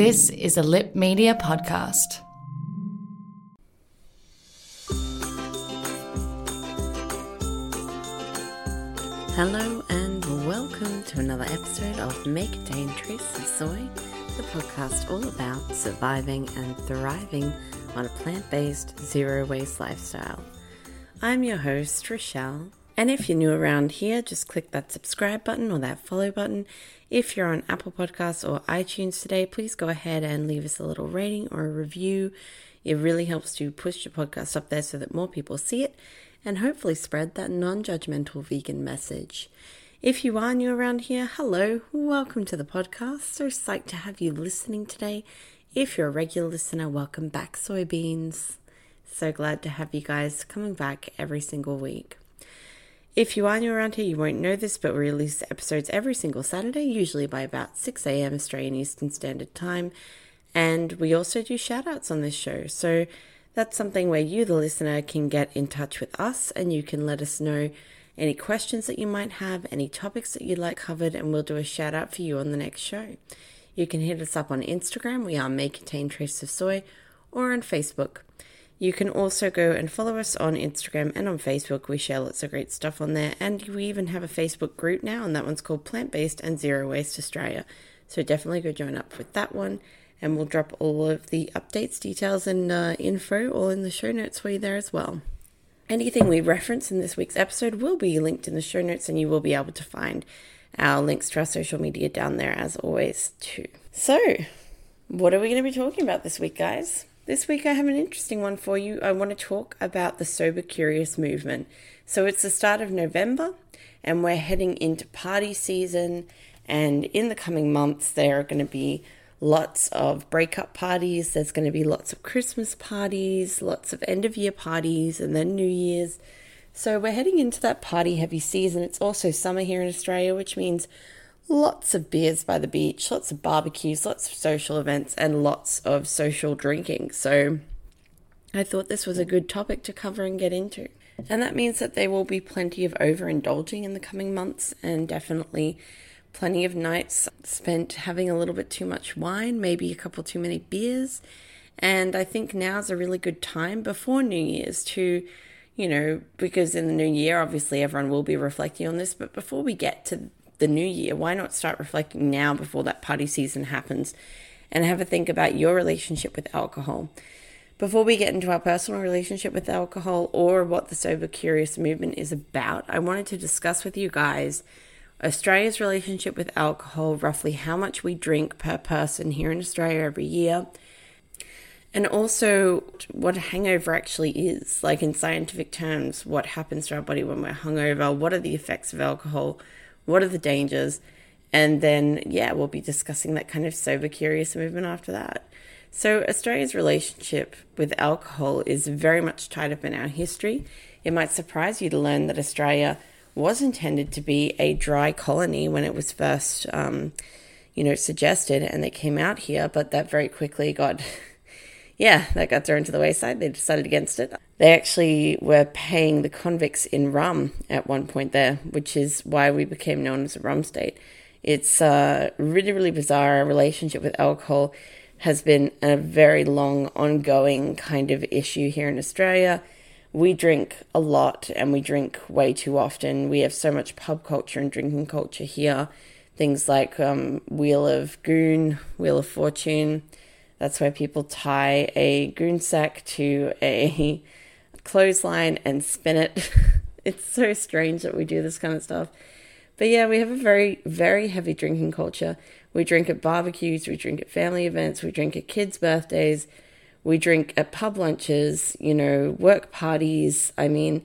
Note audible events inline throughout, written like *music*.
This is a Lip Media podcast. Hello and welcome to another episode of Make of Soy, the podcast all about surviving and thriving on a plant based, zero waste lifestyle. I'm your host, Rochelle, and if you're new around here, just click that subscribe button or that follow button. If you're on Apple Podcasts or iTunes today, please go ahead and leave us a little rating or a review. It really helps to push your podcast up there so that more people see it and hopefully spread that non judgmental vegan message. If you are new around here, hello, welcome to the podcast. So psyched to have you listening today. If you're a regular listener, welcome back, soybeans. So glad to have you guys coming back every single week. If you are new around here, you won't know this, but we release episodes every single Saturday, usually by about 6 a.m. Australian Eastern Standard Time. And we also do shout outs on this show. So that's something where you, the listener, can get in touch with us and you can let us know any questions that you might have, any topics that you'd like covered, and we'll do a shout out for you on the next show. You can hit us up on Instagram, we are May Contain Trace of Soy, or on Facebook. You can also go and follow us on Instagram and on Facebook. We share lots of great stuff on there, and we even have a Facebook group now, and that one's called Plant Based and Zero Waste Australia. So definitely go join up with that one and we'll drop all of the updates, details, and uh, info all in the show notes for you there as well. Anything we reference in this week's episode will be linked in the show notes, and you will be able to find our links to our social media down there as always, too. So, what are we going to be talking about this week, guys? This week I have an interesting one for you. I want to talk about the Sober Curious movement. So, it's the start of November, and we're heading into party season, and in the coming months, there are going to be lots of breakup parties. There's going to be lots of Christmas parties, lots of end of year parties, and then New Year's. So we're heading into that party heavy season. It's also summer here in Australia, which means lots of beers by the beach, lots of barbecues, lots of social events, and lots of social drinking. So I thought this was a good topic to cover and get into. And that means that there will be plenty of overindulging in the coming months and definitely plenty of nights spent having a little bit too much wine, maybe a couple too many beers. And I think now's a really good time before New Year's to, you know, because in the new year, obviously everyone will be reflecting on this, but before we get to the new year, why not start reflecting now before that party season happens and have a think about your relationship with alcohol? Before we get into our personal relationship with alcohol or what the Sober Curious movement is about, I wanted to discuss with you guys Australia's relationship with alcohol, roughly how much we drink per person here in Australia every year, and also what a hangover actually is. Like in scientific terms, what happens to our body when we're hungover, what are the effects of alcohol, what are the dangers, and then, yeah, we'll be discussing that kind of sober curious movement after that. So, Australia's relationship with alcohol is very much tied up in our history. It might surprise you to learn that Australia was intended to be a dry colony when it was first, um, you know, suggested, and they came out here, but that very quickly got, *laughs* yeah, that got thrown to the wayside. They decided against it. They actually were paying the convicts in rum at one point there, which is why we became known as a rum state. It's a really, really bizarre relationship with alcohol. Has been a very long, ongoing kind of issue here in Australia we drink a lot and we drink way too often. We have so much pub culture and drinking culture here. Things like um, Wheel of Goon, Wheel of Fortune. That's where people tie a goon sack to a clothesline and spin it. *laughs* it's so strange that we do this kind of stuff. But yeah, we have a very, very heavy drinking culture. We drink at barbecues, we drink at family events, we drink at kids' birthdays we drink at pub lunches, you know, work parties. I mean,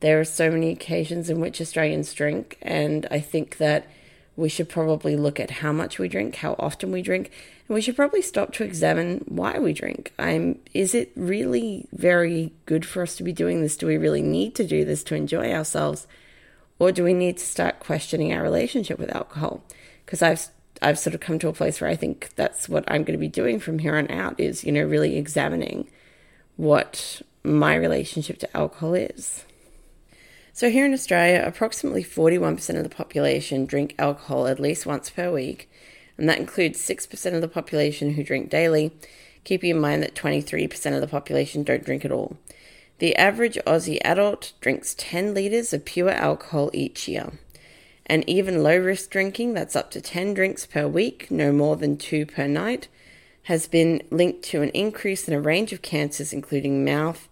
There are so many occasions in which Australians drink, and I think that we should probably look at how much we drink, how often we drink, and we should probably stop to examine why we drink. I'm, is it really very good for us to be doing this? Do we really need to do this to enjoy ourselves? Or do we need to start questioning our relationship with alcohol? Because I've I've sort of come to a place where I think that's what I'm going to be doing from here on out is, you know, really examining what my relationship to alcohol is. So, here in Australia, approximately 41% of the population drink alcohol at least once per week, and that includes 6% of the population who drink daily, keeping in mind that 23% of the population don't drink at all. The average Aussie adult drinks 10 litres of pure alcohol each year. And even low risk drinking, that's up to 10 drinks per week, no more than two per night, has been linked to an increase in a range of cancers, including mouth,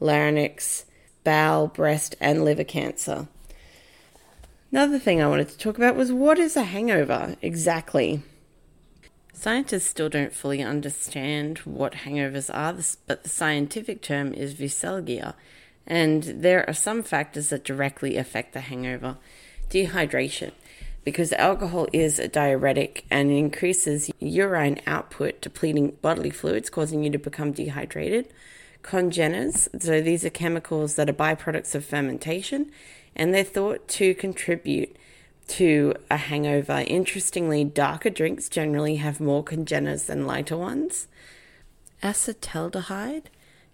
larynx, bowel, breast, and liver cancer. Another thing I wanted to talk about was what is a hangover exactly? Scientists still don't fully understand what hangovers are, but the scientific term is veisalgia, and there are some factors that directly affect the hangover. Dehydration, because alcohol is a diuretic and increases urine output, depleting bodily fluids, causing you to become dehydrated. Congeners, so these are chemicals that are byproducts of fermentation, and they're thought to contribute to a hangover. Interestingly, darker drinks generally have more congeners than lighter ones. Acetaldehyde.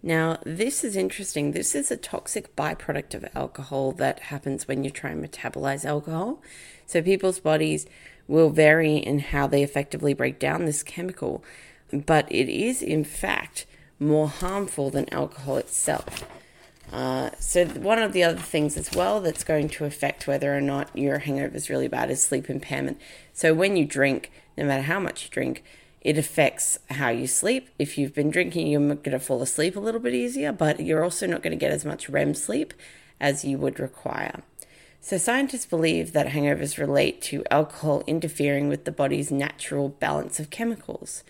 Now, this is interesting. This is a toxic byproduct of alcohol that happens when you try and metabolize alcohol. So, people's bodies will vary in how they effectively break down this chemical, but it is, in fact, more harmful than alcohol itself. Uh, so one of the other things as well that's going to affect whether or not your hangover is really bad is sleep impairment. So when you drink, no matter how much you drink, it affects how you sleep. If you've been drinking, you're going to fall asleep a little bit easier, but you're also not going to get as much REM sleep as you would require. So, scientists believe that hangovers relate to alcohol interfering with the body's natural balance of chemicals.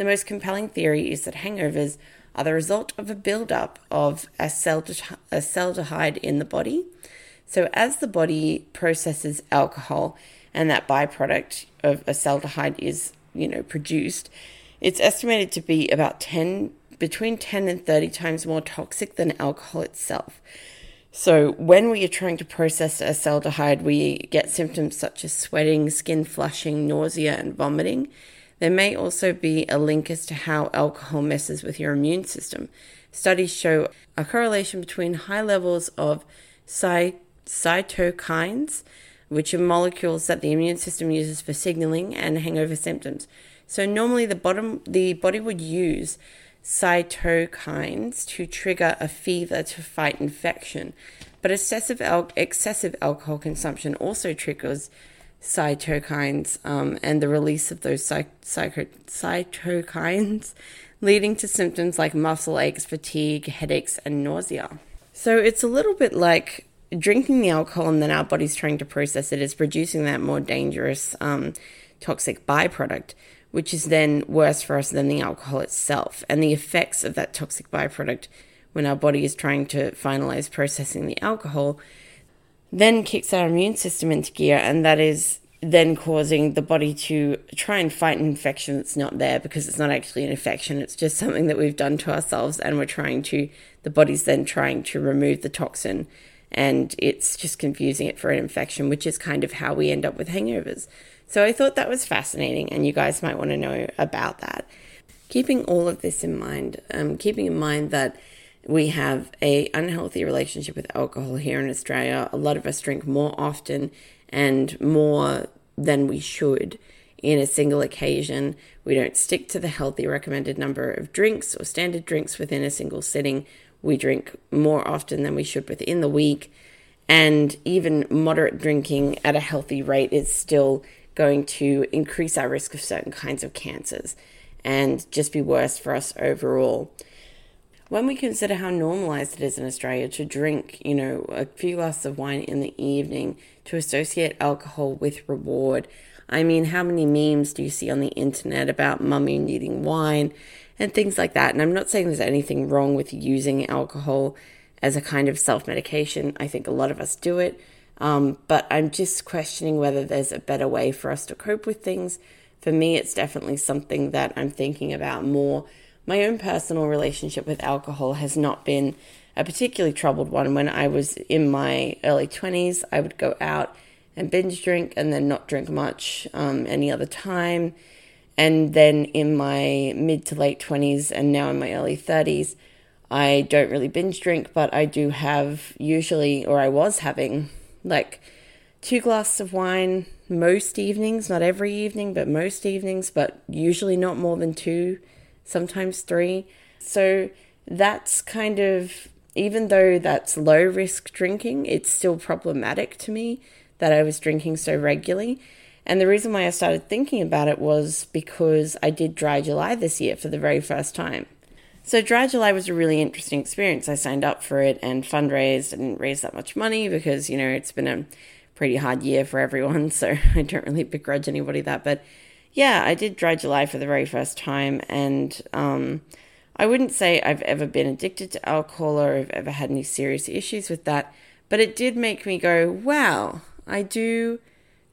The most compelling theory is that hangovers are the result of a buildup of acetaldehyde in the body. So, as the body processes alcohol and that byproduct of acetaldehyde is, you know, produced, it's estimated to be about 10, between 10 and 30 times more toxic than alcohol itself. So, when we are trying to process acetaldehyde, we get symptoms such as sweating, skin flushing, nausea, and vomiting. There may also be a link as to how alcohol messes with your immune system. Studies show a correlation between high levels of cy- cytokines, which are molecules that the immune system uses for signaling, and hangover symptoms. So normally the bottom the body would use cytokines to trigger a fever to fight infection, but excessive al- excessive alcohol consumption also triggers cytokines um, and the release of those cy- cytokines, *laughs* leading to symptoms like muscle aches, fatigue, headaches, and nausea. So it's a little bit like drinking the alcohol and then our body's trying to process it is producing that more dangerous um, toxic byproduct, which is then worse for us than the alcohol itself. And the effects of that toxic byproduct when our body is trying to finalize processing the alcohol then kicks our immune system into gear, and that is then causing the body to try and fight an infection that's not there because it's not actually an infection. It's just something that we've done to ourselves, and we're trying to, the body's then trying to remove the toxin, and it's just confusing it for an infection, which is kind of how we end up with hangovers. So I thought that was fascinating, and you guys might want to know about that. Keeping all of this in mind, um, keeping in mind that we have a unhealthy relationship with alcohol here in Australia. A lot of us drink more often and more than we should in a single occasion. We don't stick to the healthy recommended number of drinks or standard drinks within a single sitting. We drink more often than we should within the week. And even moderate drinking at a healthy rate is still going to increase our risk of certain kinds of cancers and just be worse for us overall when we consider how normalized it is in Australia to drink, you know, a few glasses of wine in the evening, to associate alcohol with reward. I mean, how many memes do you see on the internet about mummy needing wine and things like that? And I'm not saying there's anything wrong with using alcohol as a kind of self medication. I think a lot of us do it. Um, but I'm just questioning whether there's a better way for us to cope with things. For me, it's definitely something that I'm thinking about more. My own personal relationship with alcohol has not been a particularly troubled one. When I was in my early 20s, I would go out and binge drink and then not drink much um, any other time. And then in my mid to late 20s and now in my early 30s, I don't really binge drink, but I do have usually, or I was having, like two glasses of wine most evenings, not every evening, but most evenings, but usually not more than two, sometimes three. So that's kind of, even though that's low risk drinking, it's still problematic to me that I was drinking so regularly. And the reason why I started thinking about it was because I did Dry July this year for the very first time. So Dry July was a really interesting experience. I signed up for it and fundraised. I didn't raise that much money because, you know, it's been a pretty hard year for everyone. *laughs* So I don't really begrudge anybody that. But yeah, I did Dry July for the very first time. And um, I wouldn't say I've ever been addicted to alcohol or I've ever had any serious issues with that. But it did make me go, wow, I do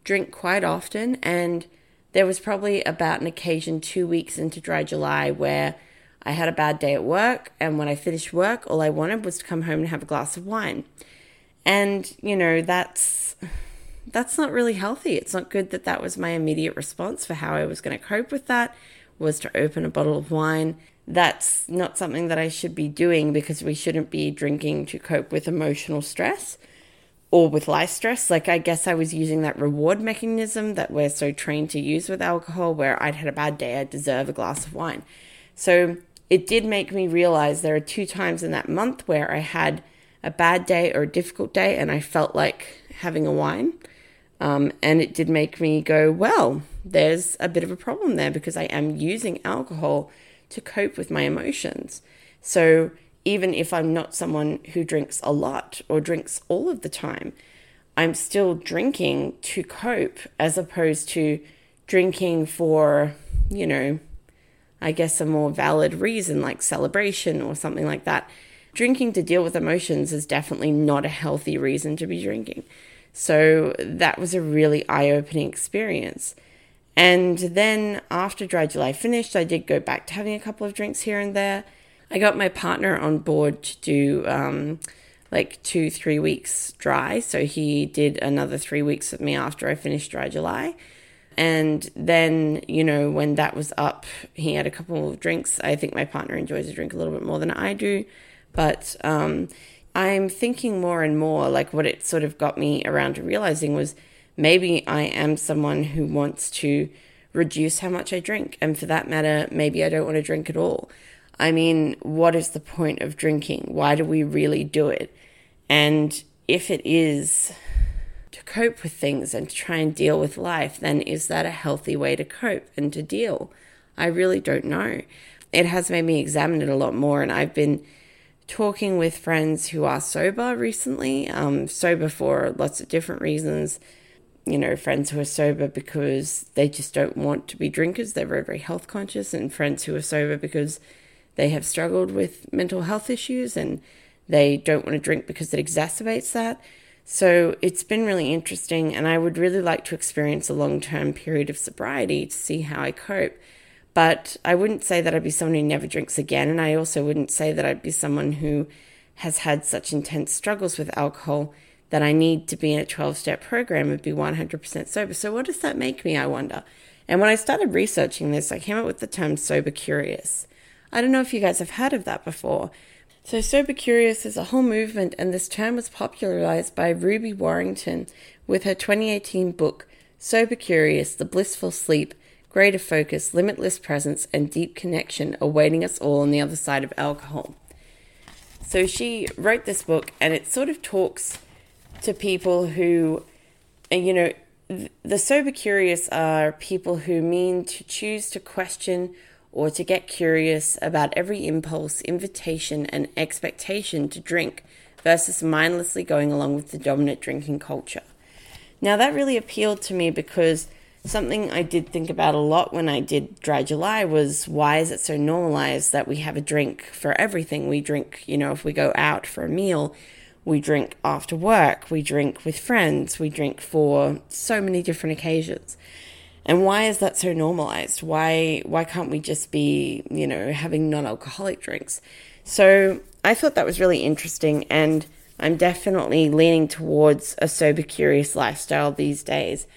drink quite often. And there was probably about an occasion two weeks into Dry July where I had a bad day at work, and when I finished work, all I wanted was to come home and have a glass of wine. And, you know, that's that's not really healthy. It's not good that that was my immediate response for how I was going to cope with that was to open a bottle of wine. That's not something that I should be doing because we shouldn't be drinking to cope with emotional stress or with life stress. Like, I guess I was using that reward mechanism that we're so trained to use with alcohol, where I'd had a bad day, I deserve a glass of wine. So, it did make me realize there are two times in that month where I had a bad day or a difficult day and I felt like having a wine. Um, and it did make me go, well, there's a bit of a problem there because I am using alcohol to cope with my emotions. So even if I'm not someone who drinks a lot or drinks all of the time, I'm still drinking to cope as opposed to drinking for, you know, I guess, a more valid reason like celebration or something like that. Drinking to deal with emotions is definitely not a healthy reason to be drinking. So that was a really eye opening experience. And then after Dry July finished, I did go back to having a couple of drinks here and there. I got my partner on board to do um, like two, three weeks dry. So he did another three weeks with me after I finished Dry July. And then, you know, when that was up, he had a couple of drinks. I think my partner enjoys a drink a little bit more than I do. But um, I'm thinking more and more like what it sort of got me around to realizing was maybe I am someone who wants to reduce how much I drink. And for that matter, maybe I don't want to drink at all. I mean, what is the point of drinking? Why do we really do it? And if it is to cope with things and to try and deal with life, then is that a healthy way to cope and to deal? I really don't know. It has made me examine it a lot more, and I've been talking with friends who are sober recently, um, sober for lots of different reasons. You know, friends who are sober because they just don't want to be drinkers, they're very, very health conscious, and friends who are sober because they have struggled with mental health issues and they don't want to drink because it exacerbates that. So it's been really interesting, and I would really like to experience a long term period of sobriety to see how I cope. But I wouldn't say that I'd be someone who never drinks again, and I also wouldn't say that I'd be someone who has had such intense struggles with alcohol that I need to be in a 12 step program and be 100% sober. So, what does that make me, I wonder? And when I started researching this, I came up with the term sober curious. I don't know if you guys have heard of that before, so, Sober Curious is a whole movement, and this term was popularized by Ruby Warrington with her 2018 book, Sober Curious The Blissful Sleep, Greater Focus, Limitless Presence, and Deep Connection Awaiting Us All on the Other Side of Alcohol. So, she wrote this book, and it sort of talks to people who, you know, the sober curious are people who mean to choose to question or to get curious about every impulse, invitation, and expectation to drink versus mindlessly going along with the dominant drinking culture. Now, that really appealed to me because something I did think about a lot when I did Dry July was why is it so normalized that we have a drink for everything? We drink, you know, if we go out for a meal, we drink after work, we drink with friends, we drink for so many different occasions. And why is that so normalized? Why why can't we just be, you know, having non-alcoholic drinks? So, I thought that was really interesting and I'm definitely leaning towards a sober curious lifestyle these days.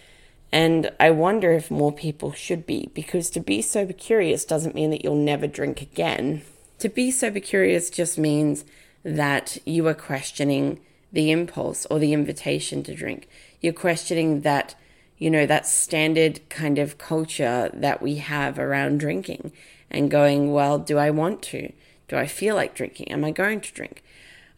And I wonder if more people should be, because to be sober curious doesn't mean that you'll never drink again. To be sober curious just means that you are questioning the impulse or the invitation to drink. You're questioning that, you know, that standard kind of culture that we have around drinking and going, well, do I want to? Do I feel like drinking? Am I going to drink?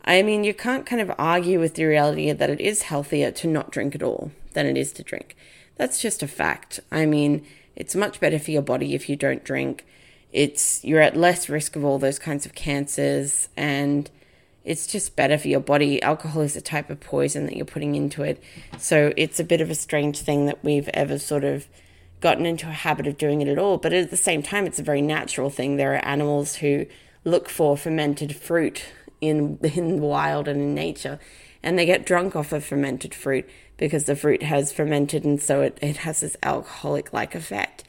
I mean, you can't kind of argue with the reality that it is healthier to not drink at all than it is to drink. That's just a fact. I mean, it's much better for your body if you don't drink. It's you're at less risk of all those kinds of cancers and it's just better for your body. Alcohol is a type of poison that you're putting into it. So it's a bit of a strange thing that we've ever sort of gotten into a habit of doing it at all. But at the same time, it's a very natural thing. There are animals who look for fermented fruit in *laughs* in the wild and in nature, and they get drunk off of fermented fruit because the fruit has fermented and so it, it has this alcoholic like effect.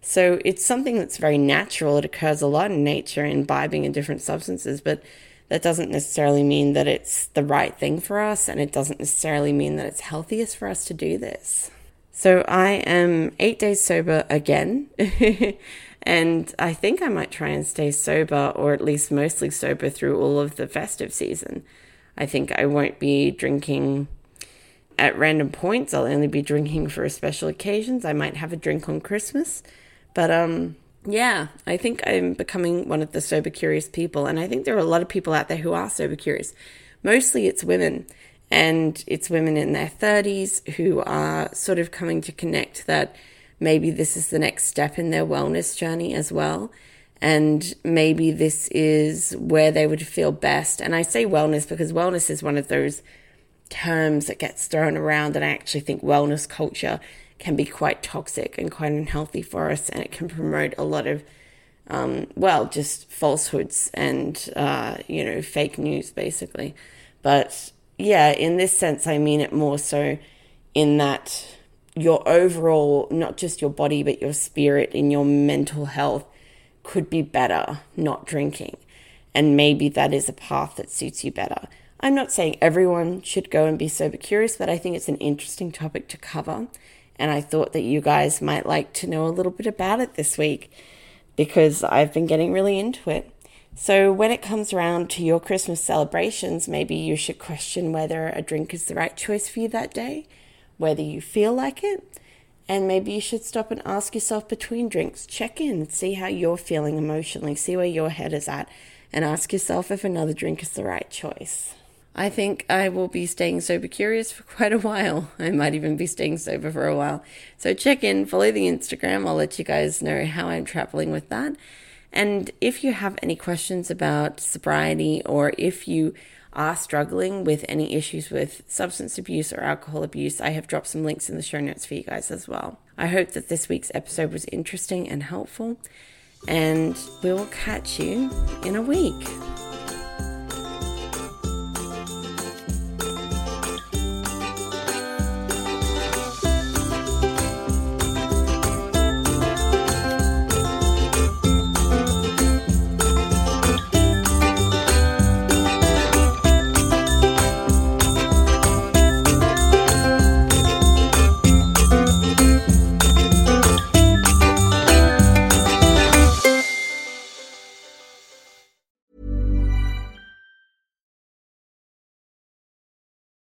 So it's something that's very natural. It occurs a lot in nature, imbibing in different substances, but that doesn't necessarily mean that it's the right thing for us, and it doesn't necessarily mean that it's healthiest for us to do this. So I am eight days sober again, *laughs* and I think I might try and stay sober, or at least mostly sober, through all of the festive season. I think I won't be drinking at random points. I'll only be drinking for special occasions. I might have a drink on Christmas. But um yeah, I think I'm becoming one of the sober curious people and I think there are a lot of people out there who are sober curious. Mostly it's women and it's women in their 30s who are sort of coming to connect that maybe this is the next step in their wellness journey as well. And maybe this is where they would feel best. And I say wellness because wellness is one of those terms that gets thrown around and I actually think wellness culture can be quite toxic and quite unhealthy for us and it can promote a lot of um, well just falsehoods and uh, you know fake news basically but yeah in this sense i mean it more so in that your overall not just your body but your spirit and your mental health could be better not drinking and maybe that is a path that suits you better I'm not saying everyone should go and be sober curious, but I think it's an interesting topic to cover. And I thought that you guys might like to know a little bit about it this week because I've been getting really into it. So, when it comes around to your Christmas celebrations, maybe you should question whether a drink is the right choice for you that day, whether you feel like it, and maybe you should stop and ask yourself between drinks, check in, see how you're feeling emotionally, see where your head is at, and ask yourself if another drink is the right choice. I think I will be staying sober curious for *laughs* quite a while. I might even be staying sober for a while. So check in, follow the Instagram. I'll let you guys know how I'm traveling with that. And if you have any questions about sobriety or if you are struggling with any issues with substance abuse or alcohol abuse, I have dropped some links in the show notes for you guys as well. I hope that this week's episode was interesting and helpful, and we will catch you in a week.